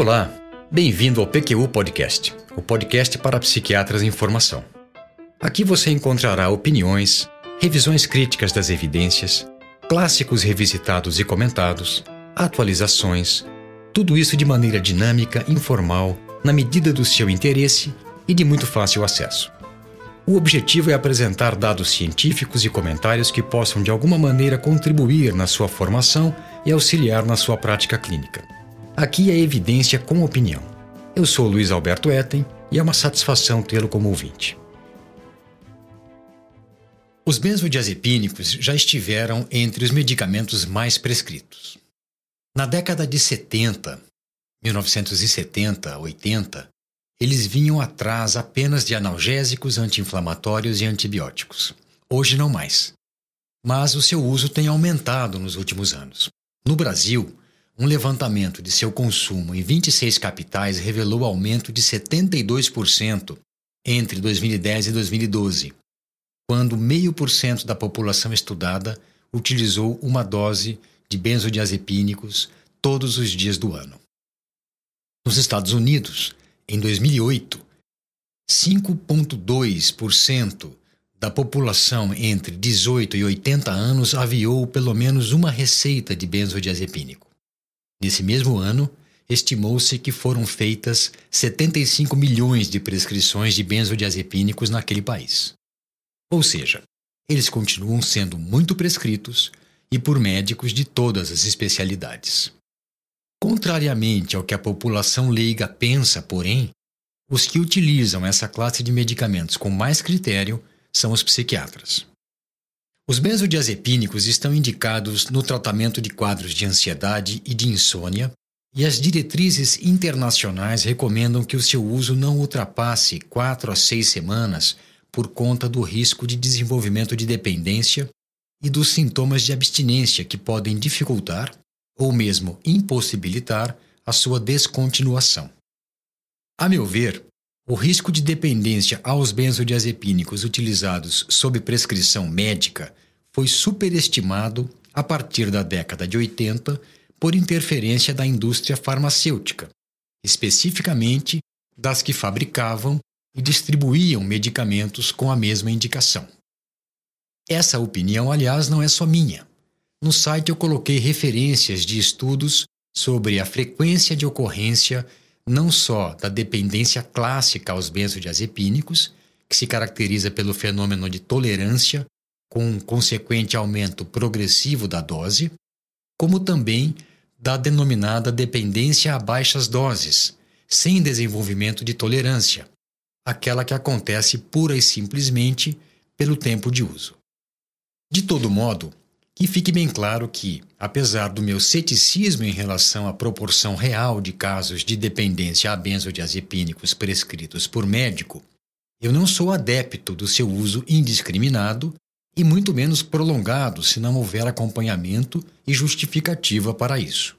Olá, bem-vindo ao PQU Podcast, o podcast para psiquiatras em formação. Aqui você encontrará opiniões, revisões críticas das evidências, clássicos revisitados e comentados, atualizações, tudo isso de maneira dinâmica, informal, na medida do seu interesse e de muito fácil acesso. O objetivo é apresentar dados científicos e comentários que possam de alguma maneira contribuir na sua formação e auxiliar na sua prática clínica. Aqui é evidência com opinião. Eu sou Luiz Alberto Etten e é uma satisfação tê-lo como ouvinte. Os benzodiazepínicos já estiveram entre os medicamentos mais prescritos. Na década de 70, 1970, 80, eles vinham atrás apenas de analgésicos, anti-inflamatórios e antibióticos. Hoje não mais. Mas o seu uso tem aumentado nos últimos anos. No Brasil, um levantamento de seu consumo em 26 capitais revelou aumento de 72% entre 2010 e 2012, quando meio por cento da população estudada utilizou uma dose de benzodiazepínicos todos os dias do ano. Nos Estados Unidos, em 2008, 5,2% da população entre 18 e 80 anos aviou pelo menos uma receita de benzodiazepínico. Nesse mesmo ano, estimou-se que foram feitas 75 milhões de prescrições de benzodiazepínicos naquele país. Ou seja, eles continuam sendo muito prescritos e por médicos de todas as especialidades. Contrariamente ao que a população leiga pensa, porém, os que utilizam essa classe de medicamentos com mais critério são os psiquiatras. Os benzodiazepínicos estão indicados no tratamento de quadros de ansiedade e de insônia, e as diretrizes internacionais recomendam que o seu uso não ultrapasse 4 a 6 semanas por conta do risco de desenvolvimento de dependência e dos sintomas de abstinência que podem dificultar ou mesmo impossibilitar a sua descontinuação. A meu ver, o risco de dependência aos benzodiazepínicos utilizados sob prescrição médica foi superestimado a partir da década de 80 por interferência da indústria farmacêutica, especificamente das que fabricavam e distribuíam medicamentos com a mesma indicação. Essa opinião, aliás, não é só minha. No site eu coloquei referências de estudos sobre a frequência de ocorrência não só da dependência clássica aos benzodiazepínicos, que se caracteriza pelo fenômeno de tolerância com um consequente aumento progressivo da dose, como também da denominada dependência a baixas doses, sem desenvolvimento de tolerância, aquela que acontece pura e simplesmente pelo tempo de uso. De todo modo, que fique bem claro que, apesar do meu ceticismo em relação à proporção real de casos de dependência a benzodiazepínicos prescritos por médico, eu não sou adepto do seu uso indiscriminado e muito menos prolongado se não houver acompanhamento e justificativa para isso.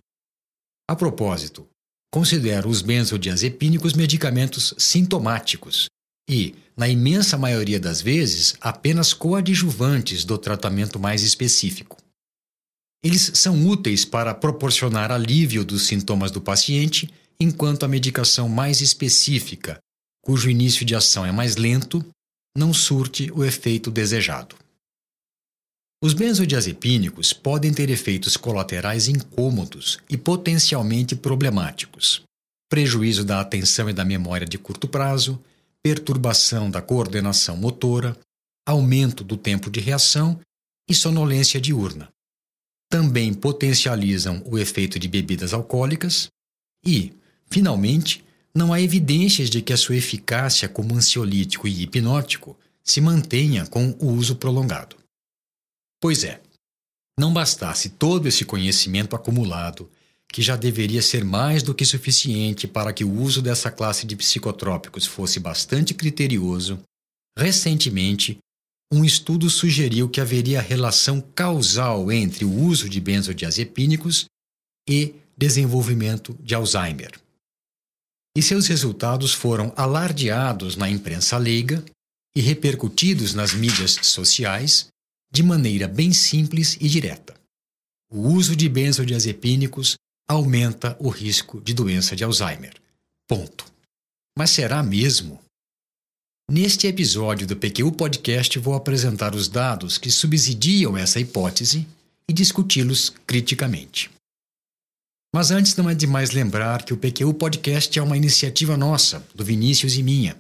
A propósito, considero os benzodiazepínicos medicamentos sintomáticos e, na imensa maioria das vezes, apenas coadjuvantes do tratamento mais específico. Eles são úteis para proporcionar alívio dos sintomas do paciente, enquanto a medicação mais específica, cujo início de ação é mais lento, não surte o efeito desejado. Os benzodiazepínicos podem ter efeitos colaterais incômodos e potencialmente problemáticos: prejuízo da atenção e da memória de curto prazo, perturbação da coordenação motora, aumento do tempo de reação e sonolência diurna. Também potencializam o efeito de bebidas alcoólicas e, finalmente, não há evidências de que a sua eficácia como ansiolítico e hipnótico se mantenha com o uso prolongado. Pois é, não bastasse todo esse conhecimento acumulado, que já deveria ser mais do que suficiente para que o uso dessa classe de psicotrópicos fosse bastante criterioso, recentemente, um estudo sugeriu que haveria relação causal entre o uso de benzodiazepínicos e desenvolvimento de Alzheimer. E seus resultados foram alardeados na imprensa leiga e repercutidos nas mídias sociais, de maneira bem simples e direta. O uso de benzodiazepínicos aumenta o risco de doença de Alzheimer. Ponto. Mas será mesmo? Neste episódio do PQ Podcast, vou apresentar os dados que subsidiam essa hipótese e discuti-los criticamente. Mas antes não é demais lembrar que o PQ Podcast é uma iniciativa nossa, do Vinícius e minha,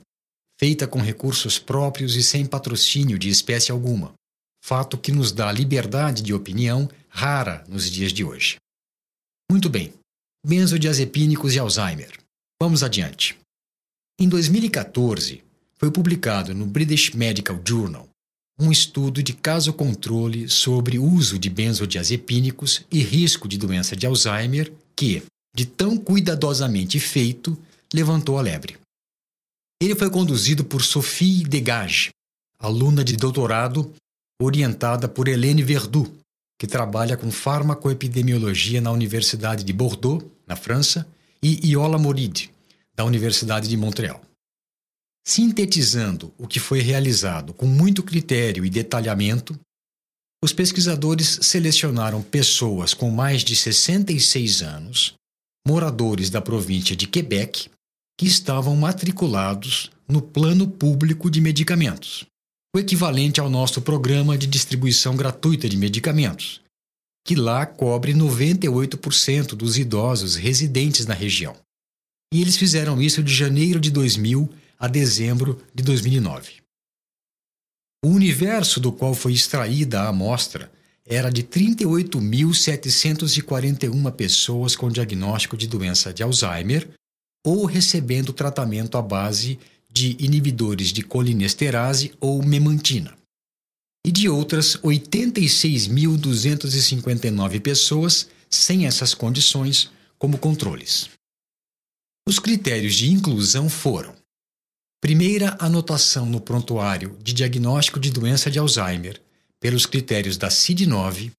feita com recursos próprios e sem patrocínio de espécie alguma, fato que nos dá liberdade de opinião rara nos dias de hoje. Muito bem, benzodiazepínicos e Alzheimer. Vamos adiante. Em 2014, foi publicado no British Medical Journal um estudo de caso controle sobre uso de benzodiazepínicos e risco de doença de Alzheimer que, de tão cuidadosamente feito, levantou a lebre. Ele foi conduzido por Sophie Degage, aluna de doutorado orientada por Helene Verdu, que trabalha com farmacoepidemiologia na Universidade de Bordeaux, na França, e Iola Moride, da Universidade de Montreal. Sintetizando o que foi realizado com muito critério e detalhamento, os pesquisadores selecionaram pessoas com mais de 66 anos, moradores da província de Quebec, que estavam matriculados no Plano Público de Medicamentos, o equivalente ao nosso programa de distribuição gratuita de medicamentos, que lá cobre 98% dos idosos residentes na região. E eles fizeram isso de janeiro de 2000 a dezembro de 2009. O universo do qual foi extraída a amostra era de 38.741 pessoas com diagnóstico de doença de Alzheimer ou recebendo tratamento à base de inibidores de colinesterase ou memantina, e de outras 86.259 pessoas sem essas condições como controles. Os critérios de inclusão foram Primeira anotação no prontuário de diagnóstico de doença de Alzheimer pelos critérios da CID-9,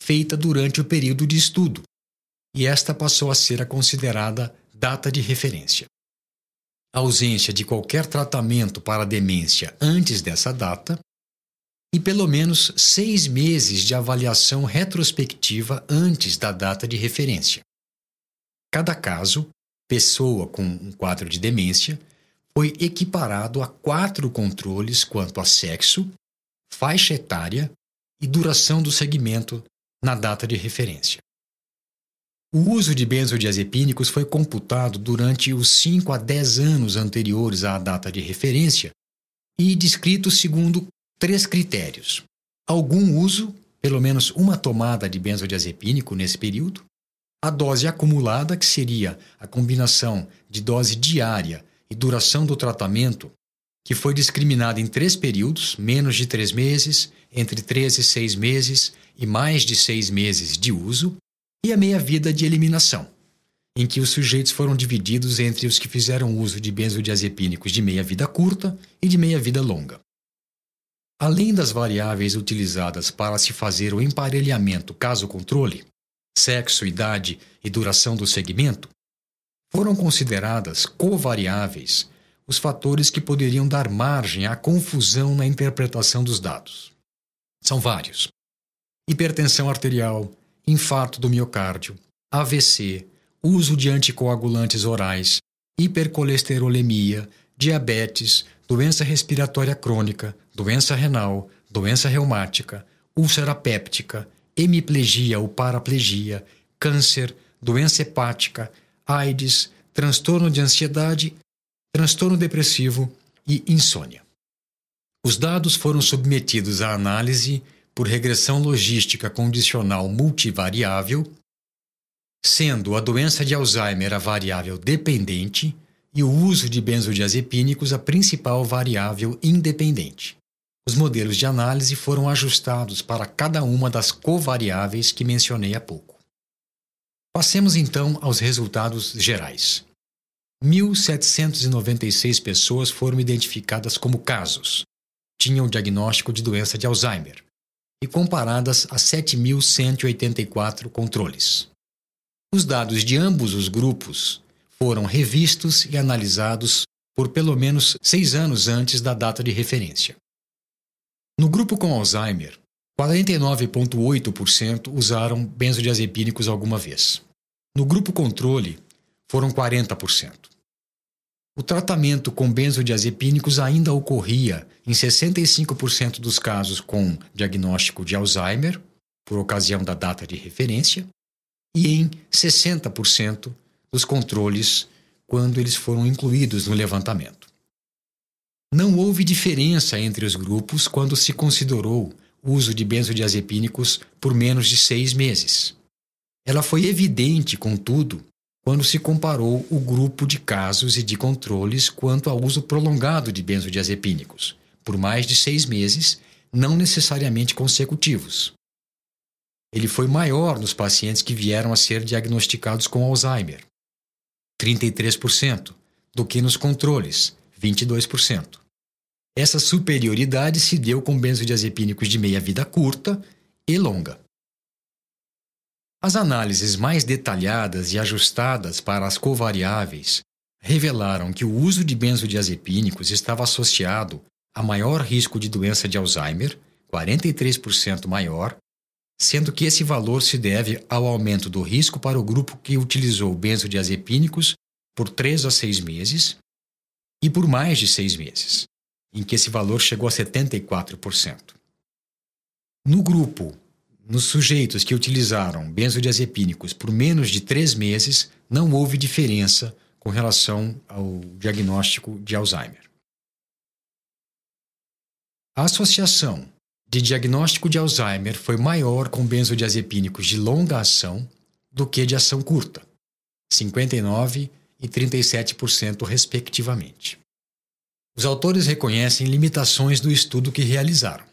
feita durante o período de estudo, e esta passou a ser a considerada data de referência. A ausência de qualquer tratamento para demência antes dessa data e pelo menos seis meses de avaliação retrospectiva antes da data de referência. Cada caso, pessoa com um quadro de demência, foi equiparado a quatro controles quanto a sexo, faixa etária e duração do segmento na data de referência. O uso de benzodiazepínicos foi computado durante os 5 a 10 anos anteriores à data de referência e descrito segundo três critérios: algum uso, pelo menos uma tomada de benzodiazepínico nesse período, a dose acumulada, que seria a combinação de dose diária e duração do tratamento, que foi discriminada em três períodos, menos de três meses, entre três e seis meses e mais de seis meses de uso, e a meia-vida de eliminação, em que os sujeitos foram divididos entre os que fizeram uso de benzodiazepínicos de meia-vida curta e de meia-vida longa. Além das variáveis utilizadas para se fazer o emparelhamento caso-controle, sexo, idade e duração do segmento, foram consideradas covariáveis os fatores que poderiam dar margem à confusão na interpretação dos dados. São vários: hipertensão arterial, infarto do miocárdio, AVC, uso de anticoagulantes orais, hipercolesterolemia, diabetes, doença respiratória crônica, doença renal, doença reumática, úlcera péptica, hemiplegia ou paraplegia, câncer, doença hepática, AIDS, transtorno de ansiedade, transtorno depressivo e insônia. Os dados foram submetidos à análise por regressão logística condicional multivariável, sendo a doença de Alzheimer a variável dependente e o uso de benzodiazepínicos a principal variável independente. Os modelos de análise foram ajustados para cada uma das covariáveis que mencionei há pouco. Passemos então aos resultados gerais. 1.796 pessoas foram identificadas como casos, tinham diagnóstico de doença de Alzheimer, e comparadas a 7.184 controles. Os dados de ambos os grupos foram revistos e analisados por pelo menos seis anos antes da data de referência. No grupo com Alzheimer, 49,8% usaram benzodiazepínicos alguma vez. No grupo controle, foram 40%. O tratamento com benzodiazepínicos ainda ocorria em 65% dos casos com diagnóstico de Alzheimer, por ocasião da data de referência, e em 60% dos controles quando eles foram incluídos no levantamento. Não houve diferença entre os grupos quando se considerou o uso de benzodiazepínicos por menos de seis meses. Ela foi evidente, contudo, quando se comparou o grupo de casos e de controles quanto ao uso prolongado de benzodiazepínicos, por mais de seis meses, não necessariamente consecutivos. Ele foi maior nos pacientes que vieram a ser diagnosticados com Alzheimer, 33%, do que nos controles, 22%. Essa superioridade se deu com benzodiazepínicos de meia-vida curta e longa. As análises mais detalhadas e ajustadas para as covariáveis revelaram que o uso de benzodiazepínicos estava associado a maior risco de doença de Alzheimer, 43% maior, sendo que esse valor se deve ao aumento do risco para o grupo que utilizou benzodiazepínicos por 3 a 6 meses e por mais de 6 meses, em que esse valor chegou a 74%. No grupo, nos sujeitos que utilizaram benzodiazepínicos por menos de 3 meses, não houve diferença com relação ao diagnóstico de Alzheimer. A associação de diagnóstico de Alzheimer foi maior com benzodiazepínicos de longa ação do que de ação curta, 59% e 37%, respectivamente. Os autores reconhecem limitações do estudo que realizaram.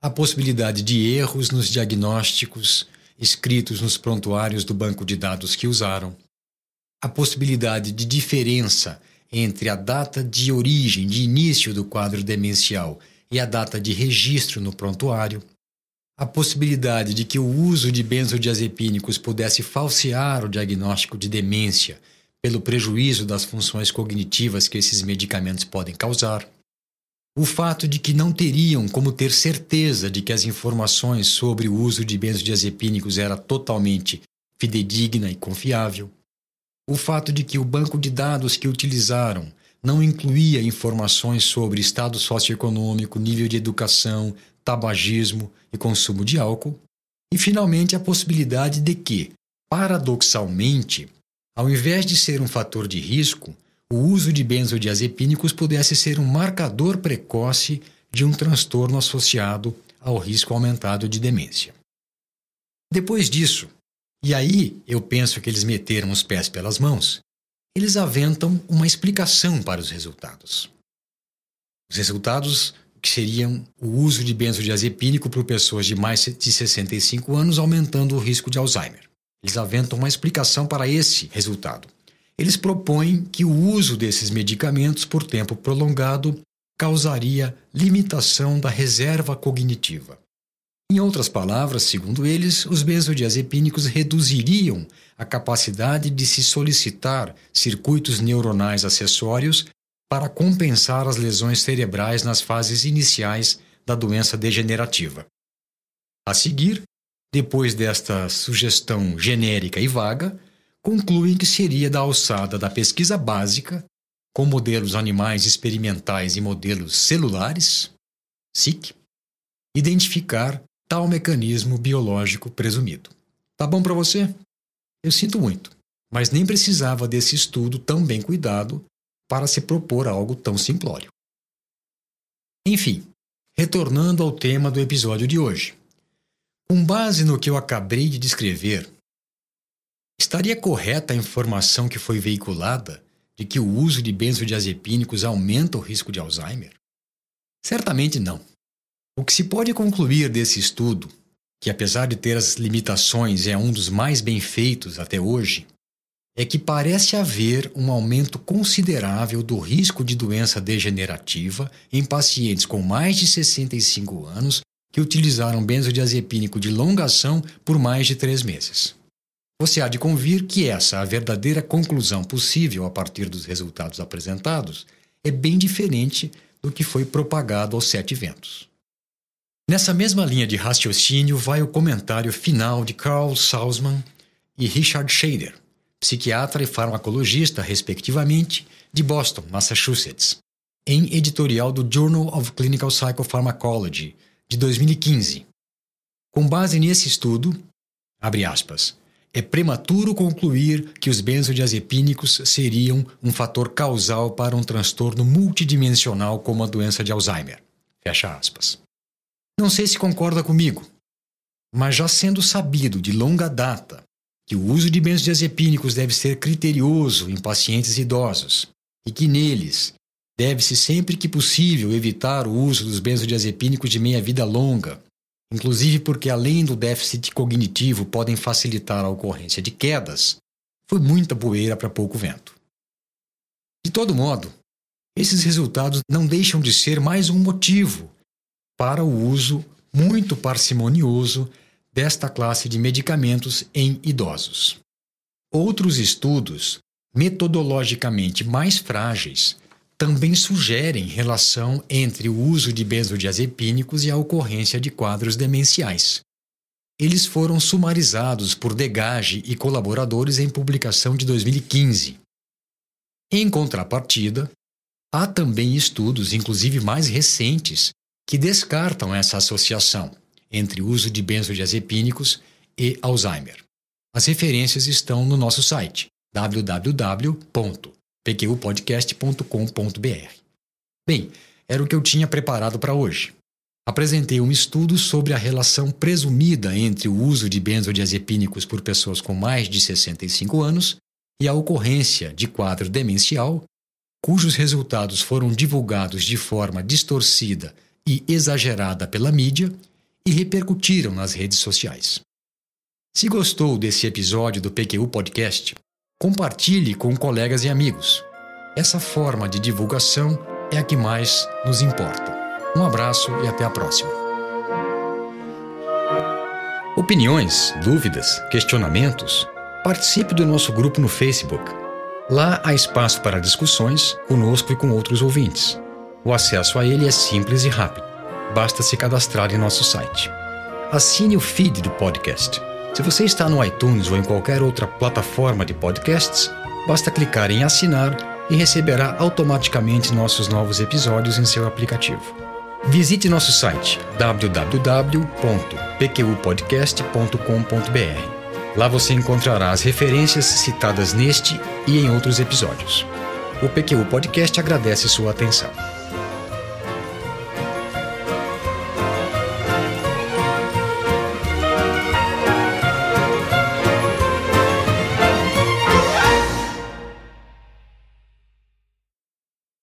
A possibilidade de erros nos diagnósticos escritos nos prontuários do banco de dados que usaram, a possibilidade de diferença entre a data de origem, de início do quadro demencial e a data de registro no prontuário, a possibilidade de que o uso de benzodiazepínicos pudesse falsear o diagnóstico de demência pelo prejuízo das funções cognitivas que esses medicamentos podem causar, o fato de que não teriam como ter certeza de que as informações sobre o uso de benzodiazepínicos era totalmente fidedigna e confiável, o fato de que o banco de dados que utilizaram não incluía informações sobre estado socioeconômico, nível de educação, tabagismo e consumo de álcool, e finalmente a possibilidade de que, paradoxalmente, ao invés de ser um fator de risco, o uso de benzodiazepínicos pudesse ser um marcador precoce de um transtorno associado ao risco aumentado de demência. Depois disso, e aí eu penso que eles meteram os pés pelas mãos, eles aventam uma explicação para os resultados. Os resultados que seriam o uso de benzodiazepínico por pessoas de mais de 65 anos, aumentando o risco de Alzheimer. Eles aventam uma explicação para esse resultado. Eles propõem que o uso desses medicamentos por tempo prolongado causaria limitação da reserva cognitiva. Em outras palavras, segundo eles, os benzodiazepínicos reduziriam a capacidade de se solicitar circuitos neuronais acessórios para compensar as lesões cerebrais nas fases iniciais da doença degenerativa. A seguir, depois desta sugestão genérica e vaga, concluem que seria da alçada da pesquisa básica, com modelos animais experimentais e modelos celulares, SIC, identificar tal mecanismo biológico presumido. Tá bom para você? Eu sinto muito, mas nem precisava desse estudo tão bem cuidado para se propor algo tão simplório. Enfim, retornando ao tema do episódio de hoje. Com base no que eu acabei de descrever, estaria correta a informação que foi veiculada de que o uso de benzodiazepínicos aumenta o risco de Alzheimer? Certamente não. O que se pode concluir desse estudo, que apesar de ter as limitações é um dos mais bem feitos até hoje, é que parece haver um aumento considerável do risco de doença degenerativa em pacientes com mais de 65 anos que utilizaram benzodiazepínico de longa ação por mais de três meses. Você há de convir que essa, a verdadeira conclusão possível a partir dos resultados apresentados, é bem diferente do que foi propagado aos sete ventos. Nessa mesma linha de raciocínio vai o comentário final de Carl Salzman e Richard Shader, psiquiatra e farmacologista, respectivamente, de Boston, Massachusetts, em editorial do Journal of Clinical Psychopharmacology, de 2015. Com base nesse estudo, abre aspas, é prematuro concluir que os benzodiazepínicos seriam um fator causal para um transtorno multidimensional como a doença de Alzheimer. Fecha aspas. Não sei se concorda comigo, mas já sendo sabido de longa data que o uso de benzodiazepínicos deve ser criterioso em pacientes idosos e que neles deve-se sempre que possível evitar o uso dos benzodiazepínicos de meia-vida longa, inclusive porque além do déficit cognitivo podem facilitar a ocorrência de quedas, foi muita poeira para pouco vento. De todo modo, esses resultados não deixam de ser mais um motivo para o uso muito parcimonioso desta classe de medicamentos em idosos. Outros estudos, metodologicamente mais frágeis, também sugerem relação entre o uso de benzodiazepínicos e a ocorrência de quadros demenciais. Eles foram sumarizados por Degage e colaboradores em publicação de 2015. Em contrapartida, há também estudos, inclusive mais recentes, que descartam essa associação entre o uso de benzodiazepínicos e Alzheimer. As referências estão no nosso site www.pqpodcast.com.br. Bem, era o que eu tinha preparado para hoje. Apresentei um estudo sobre a relação presumida entre o uso de benzodiazepínicos por pessoas com mais de 65 anos e a ocorrência de quadro demencial, cujos resultados foram divulgados de forma distorcida e exagerada pela mídia e repercutiram nas redes sociais. Se gostou desse episódio do PQU Podcast, compartilhe com colegas e amigos. Essa forma de divulgação é a que mais nos importa. Um abraço e até a próxima. Opiniões, dúvidas, questionamentos? Participe do nosso grupo no Facebook. Lá há espaço para discussões conosco e com outros ouvintes. O acesso a ele é simples e rápido basta se cadastrar em nosso site. Assine o feed do podcast. Se você está no iTunes ou em qualquer outra plataforma de podcasts, basta clicar em assinar e receberá automaticamente nossos novos episódios em seu aplicativo. Visite nosso site www.pqpodcast.com.br. Lá você encontrará as referências citadas neste e em outros episódios. O PQU Podcast agradece sua atenção.